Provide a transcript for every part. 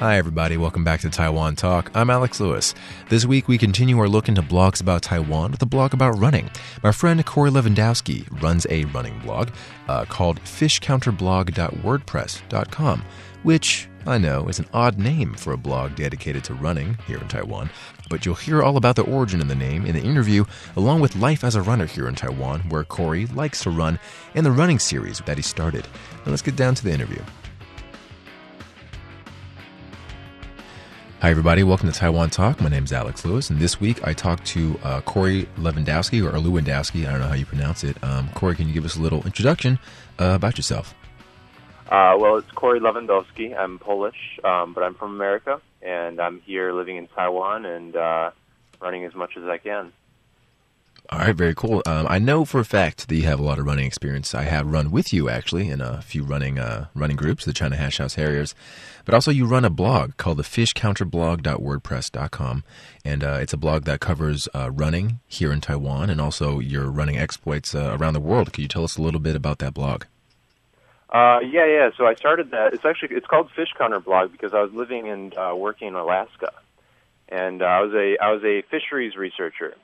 Hi, everybody. Welcome back to Taiwan Talk. I'm Alex Lewis. This week, we continue our look into blogs about Taiwan with a blog about running. My friend Cory Lewandowski runs a running blog uh, called fishcounterblog.wordpress.com, which I know is an odd name for a blog dedicated to running here in Taiwan. But you'll hear all about the origin of the name in the interview, along with life as a runner here in Taiwan, where Cory likes to run, and the running series that he started. Now, let's get down to the interview. Hi, everybody. Welcome to Taiwan Talk. My name is Alex Lewis, and this week I talked to uh, Cory Lewandowski, or Lewandowski. I don't know how you pronounce it. Um, Cory, can you give us a little introduction uh, about yourself? Uh, well, it's Cory Lewandowski. I'm Polish, um, but I'm from America, and I'm here living in Taiwan and uh, running as much as I can. All right, very cool. Um, I know for a fact that you have a lot of running experience. I have run with you actually in a few running uh, running groups, the China Hash House Harriers, but also you run a blog called the fishcounterblog.wordpress.com, and uh, it's a blog that covers uh, running here in Taiwan and also your running exploits uh, around the world. Could you tell us a little bit about that blog? Uh, yeah, yeah. So I started that. It's actually it's called Fish Counter Blog because I was living and uh, working in Alaska, and I was a I was a fisheries researcher.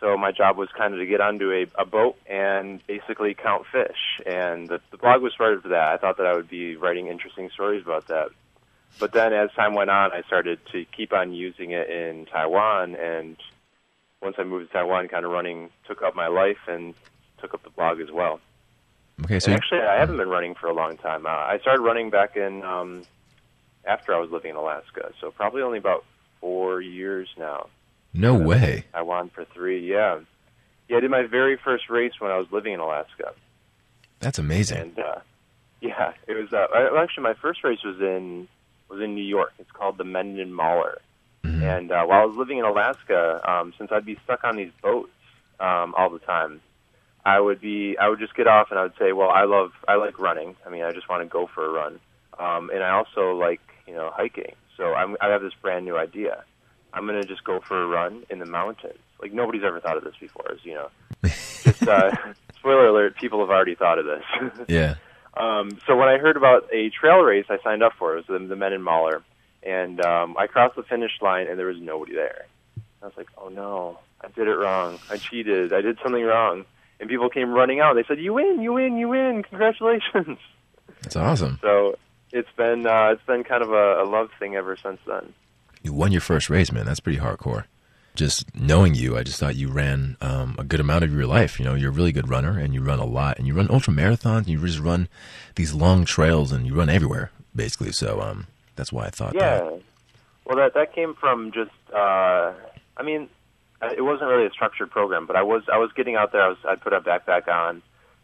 So my job was kind of to get onto a, a boat and basically count fish. And the, the blog was started for that. I thought that I would be writing interesting stories about that. But then as time went on, I started to keep on using it in Taiwan. And once I moved to Taiwan, kind of running took up my life and took up the blog as well. Okay, so and actually, I haven't been running for a long time. Uh, I started running back in um, after I was living in Alaska, so probably only about four years now. No way. I won for three. Yeah, yeah. I did my very first race when I was living in Alaska, That's amazing. and uh, yeah, it was. Uh, actually, my first race was in was in New York. It's called the Menden Mauler. Mhm. And uh, while I was living in Alaska, um, since I'd be stuck on these boats um, all the time, I would be I would just get off and I would say, well, I love I like running. I mean, I just want to go for a run, um, and I also like you know hiking. So I'm, I have this brand new idea. I'm going to just go for a run in the mountains. Like nobody's ever thought of this before, as you know. just uh, spoiler alert: people have already thought of this. Yeah. Um, so when I heard about a trail race, I signed up for it. It was the, the Men in Mahler, and um, I crossed the finish line, and there was nobody there. I was like, "Oh no, I did it wrong. I cheated. I did something wrong." And people came running out. They said, "You win! You win! You win! Congratulations!" That's awesome. So it's been uh, it's been kind of a, a love thing ever since then. You won your first race, man. That's pretty hardcore. Just knowing you, I just thought you ran um, a good amount of your life. You know, you're a really good runner, and you run a lot, and you run ultra marathons, and you just run these long trails, and you run everywhere, basically. So um, that's why I thought Yeah. that. Well, that that came from just. Uh, I mean, it wasn't really a structured program, but I was I was getting out there. I was I'd put a backpack on,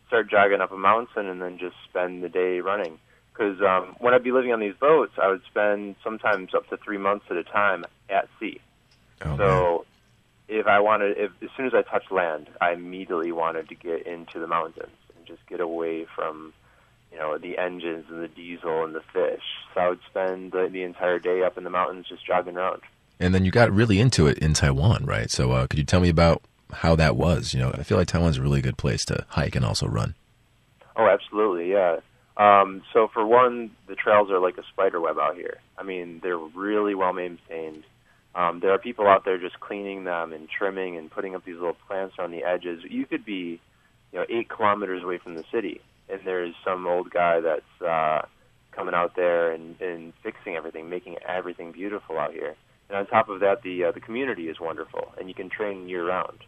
start jogging up a mountain, and then just spend the day running. Because um, when I'd be living on these boats, I would spend sometimes up to three months at a time at sea. Oh, man. So if I wanted, if as soon as I touched land, I immediately wanted to get into the mountains and just get away from, you know, the engines and the diesel and the fish. So I would spend the, the entire day up in the mountains just jogging around. And then you got really into it in Taiwan, right? So uh, could you tell me about how that was? You know, I feel like Taiwan's a really good place to hike and also run. Oh, absolutely, yeah. Um, so for one, the trails are like a spider web out here. I mean, they're really well maintained. Um, there are people out there just cleaning them and trimming and putting up these little plants on the edges. You could be, you know, eight kilometers away from the city, and there's some old guy that's uh, coming out there and, and fixing everything, making everything beautiful out here. And on top of that, the uh, the community is wonderful, and you can train year round.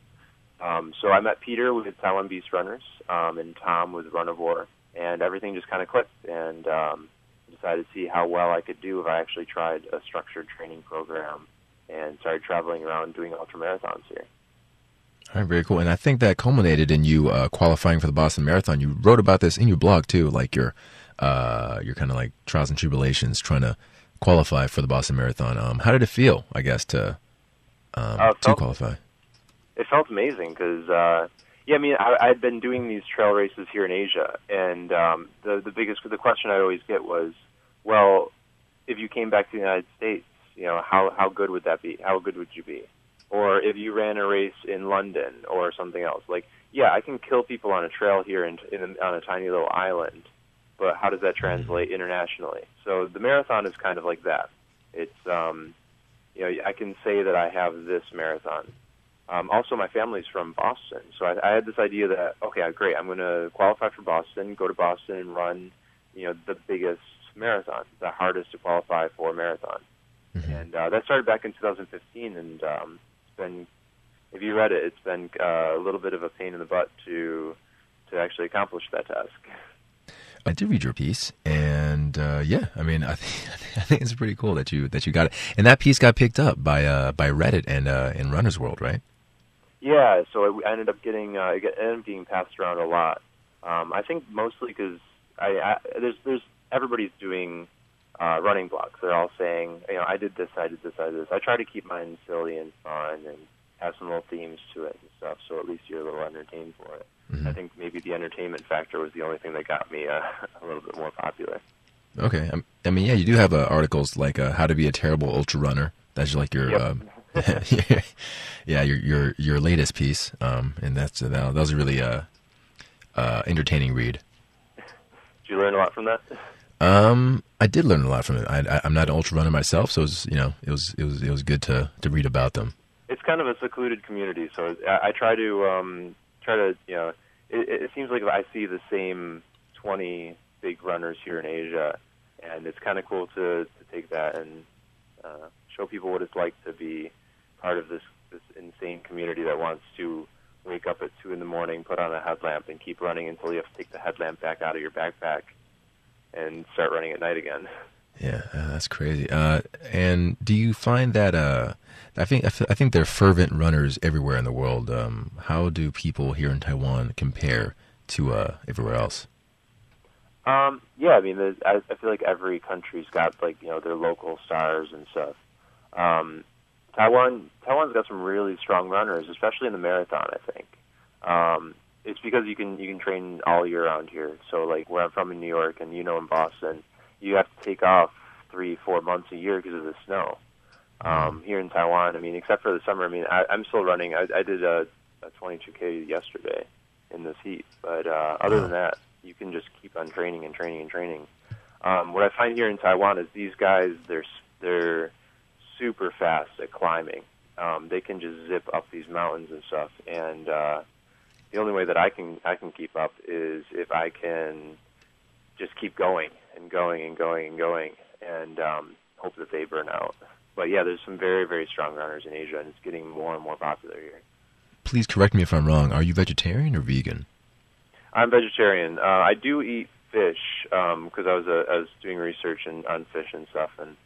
Um, so I met Peter with Taiwan Beast Runners um, and Tom with Runivore, and everything just kind of clicked. And um, decided to see how well I could do if I actually tried a structured training program and started traveling around doing ultra marathons here. All right, very cool. And I think that culminated in you uh, qualifying for the Boston Marathon. You wrote about this in your blog too, like your uh, your kind of like trials and tribulations trying to qualify for the Boston Marathon. Um, how did it feel? I guess to um, Uh, to felt- qualify. it felt amazing because uh yeah i mean i i'd been doing these trail races here in asia and um the the biggest the question i always get was well if you came back to the united states you know how how good would that be? How good would you be? Or if you ran a race in london or something else like yeah i can kill people on a trail here in, in on a tiny little island but how does that translate internationally? So the marathon is kind of like that. It's um, you know I can say that I have this marathon. Um, also, my family's from Boston, so I, I had this idea that okay, great, I'm going to qualify for Boston, go to Boston and run, you know, the biggest marathon, the hardest to qualify for marathon. Mm-hmm. And uh, that started back in 2015, and um, it's been, if you read it, it's been uh, a little bit of a pain in the butt to to actually accomplish that task. I did read your piece, and uh, yeah, I mean, I think I think it's pretty cool that you that you got it, and that piece got picked up by uh, by Reddit and uh, in Runner's World, right? Yeah, so I ended up getting uh, it ended up being passed around a lot. Um, I think mostly because I, I there's there's everybody's doing uh, running blogs. They're all saying, you know, I did this, I did this, I did this. I try to keep mine silly and fun and have some little themes to it and stuff, so at least you're a little entertained for it. Mm-hmm. I think maybe the entertainment factor was the only thing that got me uh, a little bit more popular. Okay, um, I mean, yeah, you do have uh, articles like uh, "How to Be a Terrible Ultra Runner." That's like your, yep. um, yeah, your your your latest piece, um, and that's uh, that was a really uh, uh, entertaining read. Did you learn a lot from that? Um, I did learn a lot from it. I, am not an ultra runner myself, so it was, you know, it was it was it was good to to read about them. It's kind of a secluded community, so I, I try to um, try to you know. It, it seems like I see the same 20 big runners here in Asia, and it's kind of cool to to take that and uh, show people what it's like to be part of this this insane community that wants to wake up at two in the morning, put on a headlamp, and keep running until you have to take the headlamp back out of your backpack and start running at night again. Yeah, uh, that's crazy. Uh, and do you find that uh, I think I, think there are fervent runners everywhere in the world. Um, how do people here in Taiwan compare to uh, everywhere else? Um, yeah, I mean, I, I feel like every country's got like you know their local stars and stuff. Um, Taiwan, Taiwan's got some really strong runners, especially in the marathon. I think. Um, it's because you can you can train all year round here. So like where I'm from in New York, and you know in Boston, you have to take off three four months a year because of the snow. Um, here in Taiwan, I mean, except for the summer, I mean, I, I'm still running. I, I did a, a 22k yesterday in this heat, but uh, other than that, you can just keep on training and training and training. Um, what I find here in Taiwan is these guys they're they're fast at climbing. Um, they can just zip up these mountains and stuff, and uh, the only way that I can I can keep up is if I can just keep going and going and going and going and um, hope that they burn out. But yeah, there's some very very strong runners in Asia, and it's getting more and more popular here. Please correct me if I'm wrong. Are you vegetarian or vegan? I'm vegetarian. Uh, I do eat fish because um, I was uh, I was doing research in, on fish and stuff, and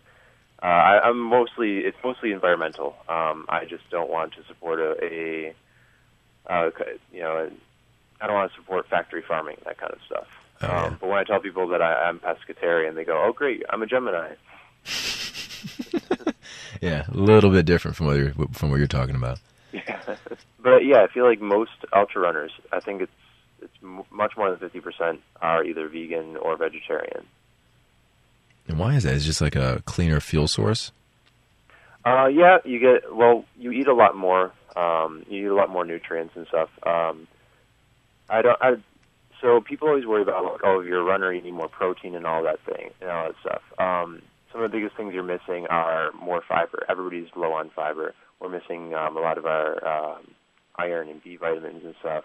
uh, I, I'm mostly it's mostly environmental. Um, I just don't want to support a, a uh, you know, I don't want to support factory farming, that kind of stuff. Oh, yeah. um, but when I tell people that I, I'm pescatarian, they go, "Oh, great, I'm a Gemini." yeah, a little bit different from what you're from what you're talking about. Yeah, but yeah, I feel like most ultra runners, I think it's it's m- much more than fifty percent are either vegan or vegetarian. And why is that? Is just like a cleaner fuel source? Uh, yeah, you get well. You eat a lot more um, you eat a lot more nutrients and stuff. Um, I don't. I, so people always worry about like, oh, if you're a runner, you need more protein and all that thing and all that stuff. Um, some of the biggest things you're missing are more fiber. Everybody's low on fiber. We're missing um, a lot of our um, iron and B vitamins and stuff.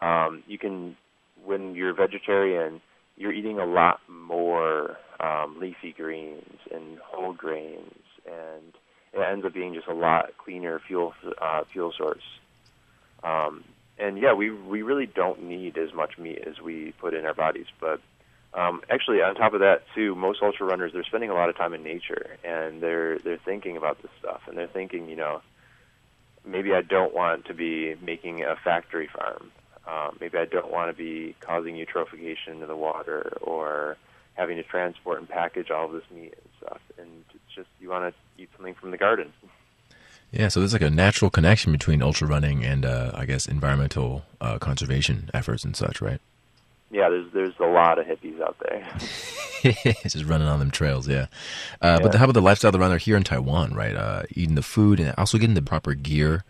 Um, you can, when you're vegetarian, you're eating a lot more um, leafy greens and whole grains and it ends up being just a lot cleaner fuel uh, fuel source. Um, and yeah, we we really don't need as much meat as we put in our bodies. But um, actually, on top of that, too, most ultra runners they're spending a lot of time in nature, and they're they're thinking about this stuff, and they're thinking, you know, maybe I don't want to be making a factory farm. Um, maybe I don't want to be causing eutrophication into the water or having to transport and package all of this meat and stuff. And it's just you want to eat something from the garden. Yeah, so there's like a natural connection between ultra running and uh, I guess environmental uh, conservation efforts and such, right? Yeah, there's there's a lot of hippies out there. just running on them trails, yeah. Uh, yeah. But the, how about the lifestyle of the runner here in Taiwan, right? Uh, eating the food and also getting the proper gear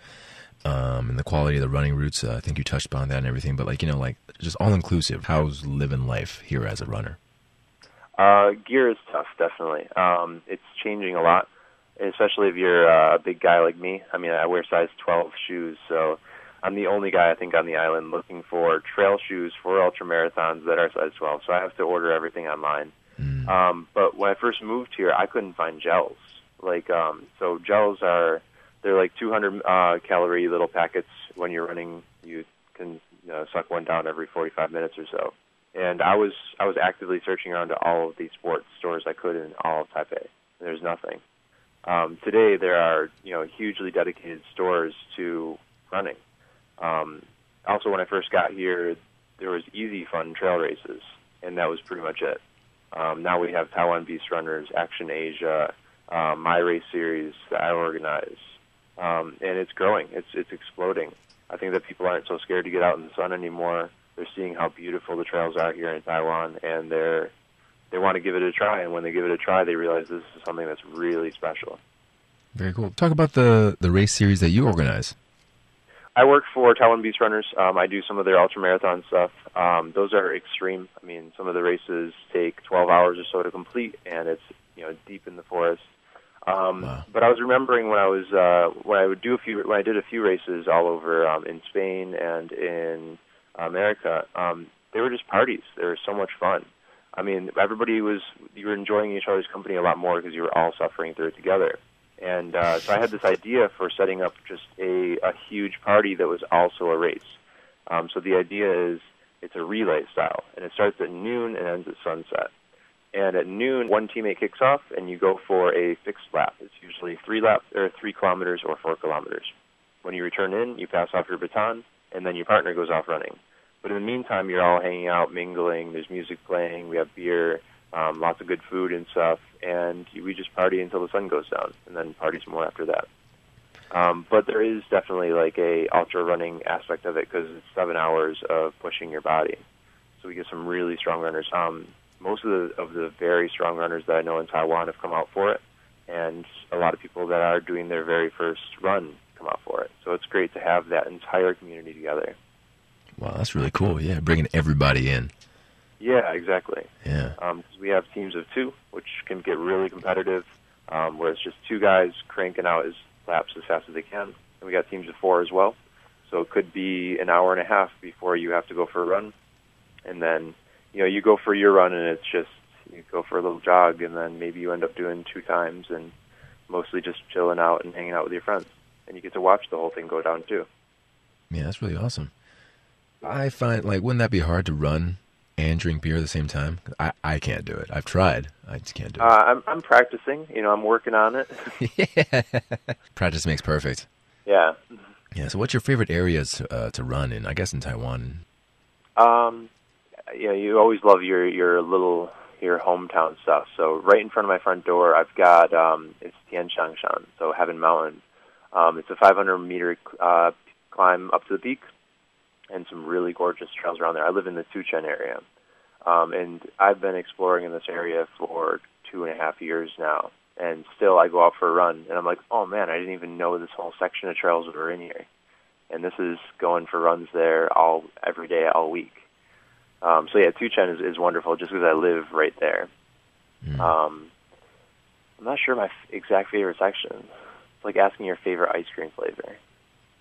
um, and the quality of the running routes. Uh, I think you touched upon that and everything. But like you know, like just all inclusive. How's living life here as a runner? Uh, gear is tough, definitely. Um, it's changing a lot, especially if you're uh, a big guy like me. I mean, I wear size 12 shoes, so I'm the only guy I think on the island looking for trail shoes for ultra marathons that are size 12. So I have to order everything online. Mm. Um, but when I first moved here, I couldn't find gels. Like, um, so gels are they're like 200 uh, calorie little packets. When you're running, you can know, suck one down every 45 minutes or so. And I was I was actively searching around to all of these sports stores I could in all of Taipei. There's nothing. Um, today there are you know hugely dedicated stores to running. Um, also, when I first got here, there was Easy Fun trail races, and that was pretty much it. Um, now we have Taiwan Beast Runners, Action Asia, uh, My Race Series that I organize, um, and it's growing. It's it's exploding. I think that people aren't so scared to get out in the sun anymore. They're seeing how beautiful the trails are here in Taiwan, and they're they want to give it a try. And when they give it a try, they realize this is something that's really special. Very cool. Talk about the the race series that you organize. I work for Taiwan Beast Runners. Um, I do some of their ultra marathon stuff. Um, those are extreme. I mean, some of the races take 12 hours or so to complete, and it's you know deep in the forest. Um, Wow. But I was remembering when I was uh, when I would do a few when I did a few races all over um, in Spain and in America. Um, they were just parties. They were so much fun. I mean, everybody was you were enjoying each other's company a lot more because you were all suffering through it together. And uh, so I had this idea for setting up just a, a huge party that was also a race. Um, so the idea is it's a relay style, and it starts at noon and ends at sunset. And at noon, one teammate kicks off, and you go for a fixed lap. It's usually three laps, or three kilometers, or four kilometers. When you return in, you pass off your baton, and then your partner goes off running. But in the meantime, you're all hanging out, mingling. There's music playing. We have beer, um, lots of good food and stuff, and we just party until the sun goes down, and then party some more after that. Um, but there is definitely like a ultra running aspect of it because it's seven hours of pushing your body. So we get some really strong runners. Um, most of the of the very strong runners that I know in Taiwan have come out for it, and a lot of people that are doing their very first run come out for it. So it's great to have that entire community together. Wow, that's really cool. Yeah, bringing everybody in. Yeah, exactly. Yeah. Um, 'cause we have teams of two, which can get really competitive, um, where it's just two guys cranking out as laps as fast as they can. And we got teams of four as well. So it could be an hour and a half before you have to go for a run. And then, you know, you go for your run and it's just, you go for a little jog and then maybe you end up doing two times and mostly just chilling out and hanging out with your friends. And you get to watch the whole thing go down too. Yeah, that's really awesome. I find like wouldn't that be hard to run and drink beer at the same time? I I can't do it. I've tried. I just can't do Uh, I'm, I'm practicing, you know, I'm working on it. it. yeah. Practice makes perfect. yeah. Yeah. So, what's your favorite areas uh, to run in? I guess in Taiwan. Um, yeah, you always love your your little your hometown stuff. So right in front of my front door, I've got um, it's Tianshangshan, so Heaven Mountain. Um, it's a 500 meter uh, climb up to the peak, and some really gorgeous trails around there. I live in the Tucheng area, um, and I've been exploring in this area for two and a half years now. And still, I go out for a run, and I'm like, oh man, I didn't even know this whole section of trails were in here. And this is going for runs there all every day, all week. Um, so yeah, Tucheng is, is wonderful just because I live right there. Mm. Um, I'm not sure my f- exact favorite section. It's like asking your favorite ice cream flavor.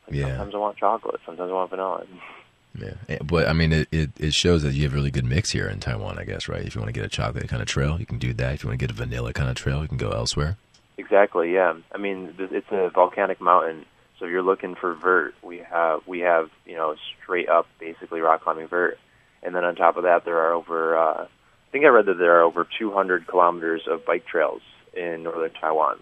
Like Yeah. Sometimes I want chocolate. Sometimes I want vanilla. Yeah, Eh, but I mean, it, it it shows that you have a really good mix here in Taiwan. I guess, right? If you want to get a chocolate kind of trail, you can do that. If you want to get a vanilla kind of trail, you can go elsewhere. Exactly. Yeah. I mean, it's a volcanic mountain, so if you're looking for vert, we have we have you know straight up basically rock climbing vert, and then on top of that there are over uh, I think I read that there are over 200 kilometers of bike trails in northern Taiwan.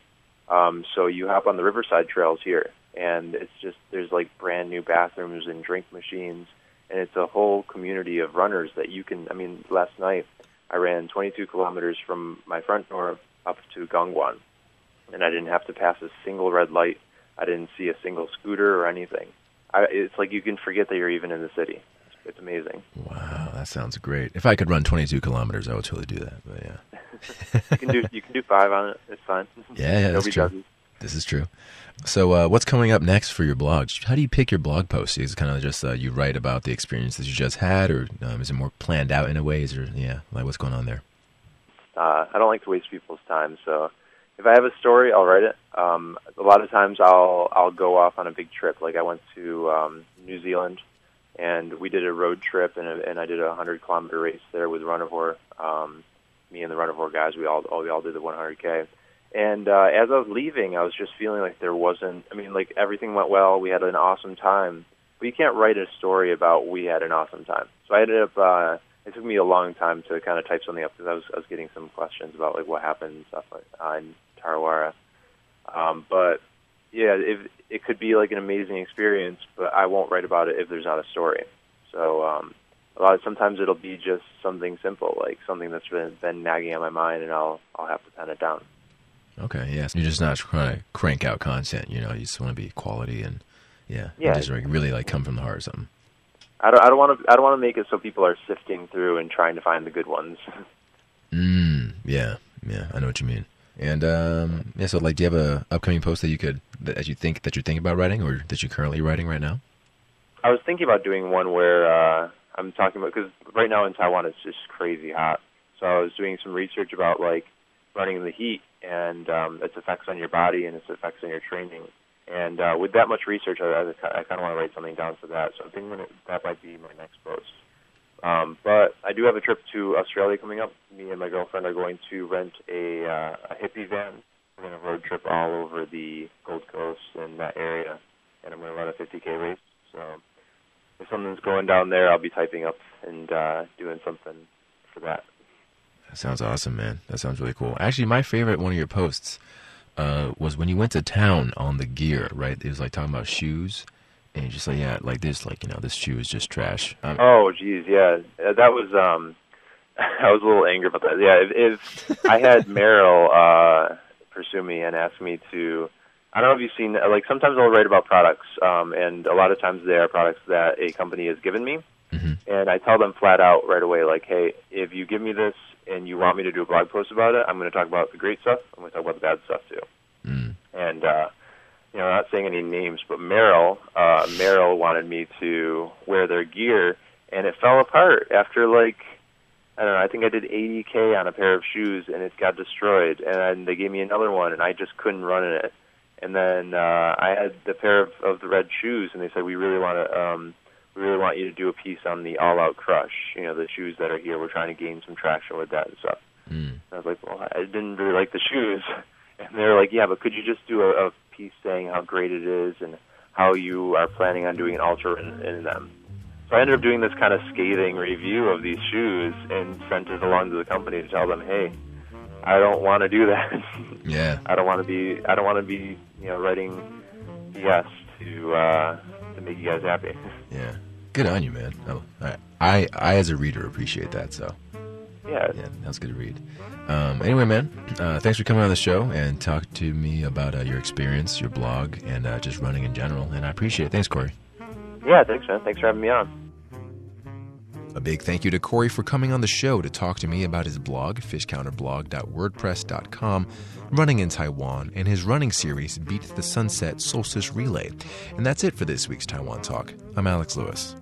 Um, so you hop on the riverside trails here, and it's just there's like brand new bathrooms and drink machines, and it's a whole community of runners that you can. I mean, last night I ran 22 kilometers from my front door up to Gangwon, and I didn't have to pass a single red light. I didn't see a single scooter or anything. I, it's like you can forget that you're even in the city. It's, amazing. Wow, that sounds great. If I could run 22 kilometers, I would totally do that. But yeah, You can do you can do five on it. It's fine. Yeah, yeah, that's true. this is true. So, uh, what's coming up next for your blog? How do you pick your blog posts? Is it kind of just uh, you write about the experiences you just had, or um, is it more planned out in a way? Is there, yeah, like what's going on there? Uh, I don't like to waste people's time, so if I have a story, I'll write it. Um, a lot of times, I'll I'll go off on a big trip. Like I went to um, New Zealand, and we did a road trip, and and I did a hundred kilometer race there with Runivore. Um, me and the Runivore guys, we all we all did the 100k. And uh, as I was leaving, I was just feeling like there wasn't. I mean, like everything went well. We had an awesome time, but you can't write a story about we had an awesome time. So I ended up. Uh, it took me a long time to kind of type something up because I was I was getting some questions about like what happened and stuff like, uh, in Tarawera. Um, but yeah, if it could be like an amazing experience, but I won't write about it if there's not a story. So um, a lot of, sometimes it'll be just something simple, like something that's been, been nagging on my mind, and I'll I'll have to pen it down. Okay, yes, you're just not trying to crank out content. You know, you just want to be quality and yeah, yeah, just like really like come from the heart or something. I don't I don't want to I don't want to make it so people are sifting through and trying to find the good ones. mm, yeah, yeah, I know what you mean. And um, yeah, so like, do you have a upcoming post that you could that you think that you're thinking about writing, or that you're currently writing right now? I was thinking about doing one where uh, I'm talking about because right now in Taiwan it's just crazy hot. So I was doing some research about like running in the heat and um, its effects on your body and its effects on your training. And uh, with that much research, I, I, I kind of want to write something down for that. So I think that might be my next post. Um, but I do have a trip to Australia coming up. Me and my girlfriend are going to rent a, uh, a hippie van. We're going to road trip all over the Gold Coast and that area, and I'm going to run a 50k race. So if something's going down there, I'll be typing up and uh, doing something for that. That sounds awesome, man. That sounds really cool. Actually, my favorite one of your posts uh, was when you went to town on the gear. Right? It was like talking about shoes and just like, yeah, like this, like you know, this shoe is just trash. Um, oh, geez, yeah, uh, that was um, I was a little angry about that. Yeah, if, if I had Merrell uh, pursue me and ask me to, I don't know if you've seen, like sometimes I'll write about products, um, and a lot of times they are products that a company has given me, mm-hmm. and I tell them flat out right away, like, hey, if you give me this and you want me to do a blog post about it, I'm going to talk about the great stuff. I'm going to talk about the bad stuff too. Mm. And uh, you know, not saying any names, but Merrell, uh, Merrell wanted me to wear their gear, and it fell apart after like, I don't know, I think I did 80k on a pair of shoes, and it got destroyed. And then they gave me another one, and I just couldn't run in it. And then uh, I had the pair of, of the red shoes, and they said we really want to, um, we really want you to do a piece on the All Out Crush. You know, the shoes that are here. We're trying to gain some traction with that and stuff. Mm. And I was like, well, I didn't really like the shoes. And they're like, yeah, but could you just do a, a saying how great it is and how you are planning on doing an ultra in, in them. So I ended up doing this kind of scathing review of these shoes and sent it along to the company to tell them, hey, I don't want to do that. Yeah. I don't want to be. I don't want to be. You know, writing yes to uh, to make you guys happy. Yeah. Good on you, man. Oh, I, I, I as a reader appreciate that. So. Yeah. Yeah, that was good to read. Um, anyway, man, uh, thanks for coming on the show and talk to me about uh, your experience, your blog, and uh, just running in general. And I appreciate it. Thanks, Cory. Yeah, thanks, man. Thanks for having me on. A big thank you to Cory for coming on the show to talk to me about his blog, fishcounterblog.wordpress.com, running in Taiwan, and his running series, Beat the Sunset Solstice Relay. And that's it for this week's Taiwan Talk. I'm Alex Lewis.